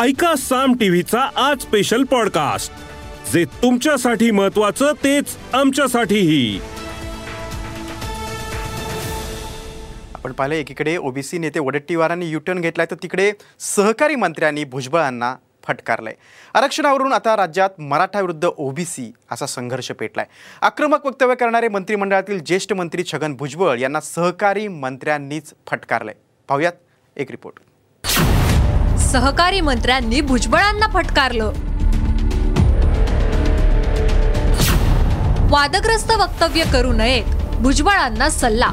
ऐका साम टीव्हीचा आज स्पेशल पॉडकास्ट जे तुमच्यासाठी महत्वाचं तेच आमच्यासाठीही. आपण पाहिलं एकीकडे ओबीसी नेते वडेट्टीवारांनी युटर्न घेतलाय तर तिकडे सहकारी मंत्र्यांनी भुजबळांना फटकारलंय. आरक्षणावरून आता राज्यात मराठा विरुद्ध ओबीसी असा संघर्ष पेटलाय. आक्रमक वक्तव्य करणारे मंत्रिमंडळातील ज्येष्ठ मंत्री छगन भुजबळ यांना सहकारी मंत्र्यांनीच फटकारलंय. पाहूयात एक रिपोर्ट सहकारी मंत्र्यांनी भुजबळांना फटकारलं. वादग्रस्त वक्तव्य करू नयेत भुजबळांना सल्ला.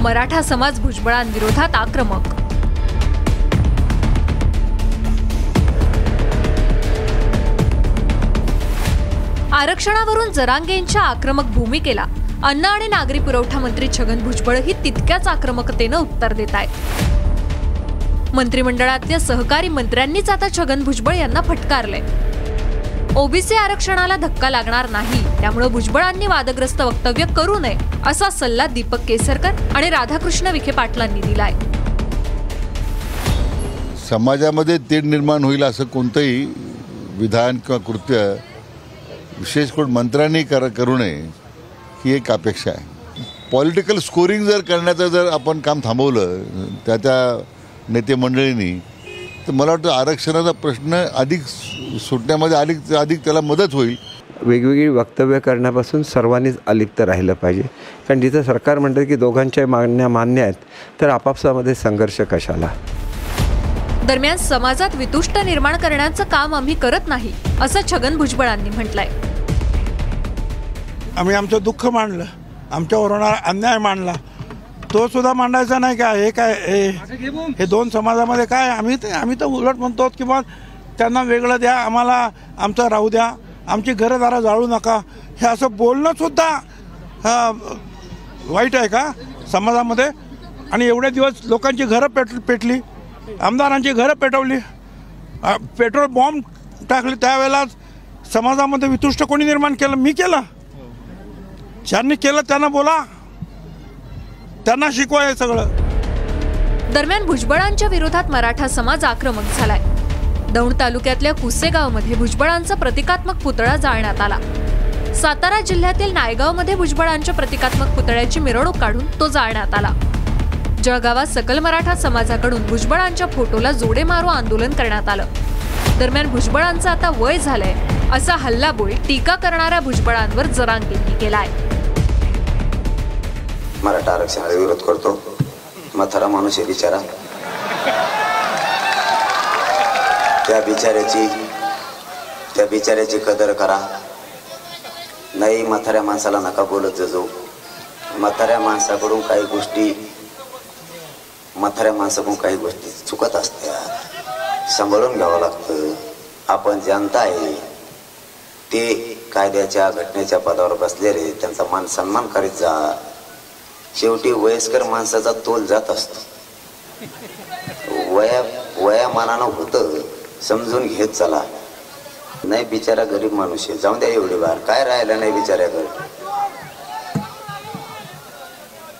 मराठा समाज भुजबळांविरोधात आक्रमक. आरक्षणावरून जरांगेंच्या आक्रमक भूमिकेला अन्न आणि नागरी पुरवठा मंत्री छगन भुजबळ ही तितक्याच आक्रमकतेनं उत्तर देत आहेत. मंत्रिमंडळातल्या सहकारी मंत्र्यांनीच आता छगन भुजबळ यांना फटकारलंय. ओबीसी आरक्षणाला धक्का लागणार नाही त्यामुळे भुजबळांनी वादग्रस्त वक्तव्य करू नये असा सल्ला दीपक केसरकर आणि राधाकृष्ण विखे पाटलांनी दिलाय. समाजामध्ये तेढ निर्माण होईल असं कोणतंही विधान किंवा कृत्य विशेष करून मंत्र्यांनी कर करू नये ही एक अपेक्षा आहे. पॉलिटिकल स्कोरिंग जर करण्याचं जर आपण काम थांबवलं त्या त्या नेते मंडळींनी तर मला वाटतं आरक्षणाचा प्रश्न अधिक सुटण्यामध्ये अधिक अधिक त्याला मदत होईल. वेगवेगळी वक्तव्य करण्यापासून सर्वांनीच अलिप्त राहिलं पाहिजे. कारण जिथं सरकार म्हणतं की दोघांच्या मागण्या मान्य आहेत तर आपापसामध्ये संघर्ष कशाला? दरम्यान समाजात वितुष्ट निर्माण करण्याचं काम आम्ही करत नाही असं छगन भुजबळांनी म्हटलंय. आम्ही आमचं दुःख मांडलं. आमच्यावर होणारा अन्याय मांडला. तो सुद्धा मांडायचा नाही का? हे काय हे हे दोन समाजामध्ये काय? आम्ही ते आम्ही तर उलट म्हणतो की बा त्यांना वेगळं द्या आम्हाला आमचं राहू द्या. आमची घरदारं जाळू नका. हे असं बोलणं सुद्धा वाईट आहे का समाजामध्ये? आणि एवढे दिवस लोकांची घरं पेट पेटली. आमदारांची घरं पेटवली. पेट्रोल बॉम्ब टाकले त्यावेळेला समाजामध्ये वितुष्ट कोणी निर्माण केलं? मी केलं. ज्यांनी केलं त्यांना बोला. त्यांना शिकवा हे सगळं. दरम्यान भुजबळांच्या विरोधात मराठा समाज आक्रमक झालाय. दौंड तालुक्यातल्या कुसेगावमध्ये भुजबळांचा प्रतिकात्मक पुतळा जाळण्यात आला. सातारा जिल्ह्यातील नायगावमध्ये भुजबळांच्या प्रतिकात्मक पुतळ्याची मिरवणूक काढून तो जाळण्यात आला. जळगावात सकल मराठा समाजाकडून भुजबळांच्या फोटोला जोडे मारो आंदोलन करण्यात आलं. दरम्यान भुजबळांचं आता वय झालंय असा हल्लाबोल टीका करणाऱ्या भुजबळांवर जरांगींनी केलाय. मराठा आरक्षणाला विरोध करतो. म्हातारा माणूस आहे बिचारा. त्या बिचाऱ्याची त्या बिचाऱ्याची कदर करा. नाही म्हाताऱ्या माणसाला नका बोलत जाऊ म्हाताऱ्या माणसाकडून काही गोष्टी म्हाताऱ्या माणसाकडून काही गोष्टी चुकत असत्या सांभाळून घ्यावं लागतं. आपण जनता आहे ते कायद्याच्या घटनेच्या पदावर बसलेले त्यांचा मान सन्मान करीत जा. शेवटी वयस्कर माणसाचा तोल जात असतो. वया वया मानानं होतं समजून घेत चला. नाही बिचारा गरीब माणूस आहे. जाऊन द्या एवढी बार. काय राहिलं नाही बिचाऱ्याकडे?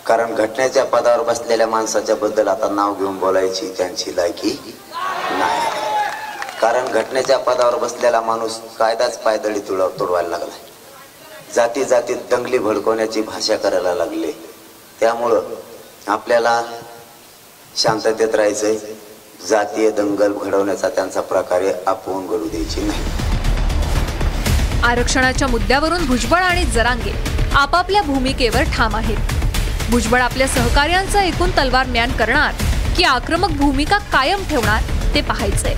कारण घटनेच्या पदावर बसलेल्या माणसाच्या बद्दल आता नाव घेऊन बोलायची त्यांची लायकी नाही. कारण घटनेच्या पदावर बसलेला माणूस कायदाच पायदळी तुडव तोडवायला लागला जाती जातीत दंगली भडकवण्याची भाषा करायला लागली. त्यामुळं आपल्याला शांततेत राहायचंय. जातीय दंगल घडवण्याचा त्यांचा प्रकारे आपण घडू द्यायची नाही. आरक्षणाच्या मुद्द्यावरून भुजबळ आणि जरांगे आपापल्या भूमिकेवर ठाम आहेत. भुजबळ आपल्या सहकार्यांचा एकूण तलवार म्यान करणार की आक्रमक भूमिका कायम ठेवणार ते पाहायचंय.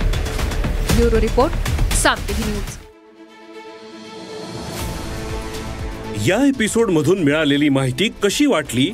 Bureau report TV news. या एपिसोड मधून मिळालेली माहिती कशी वाटली?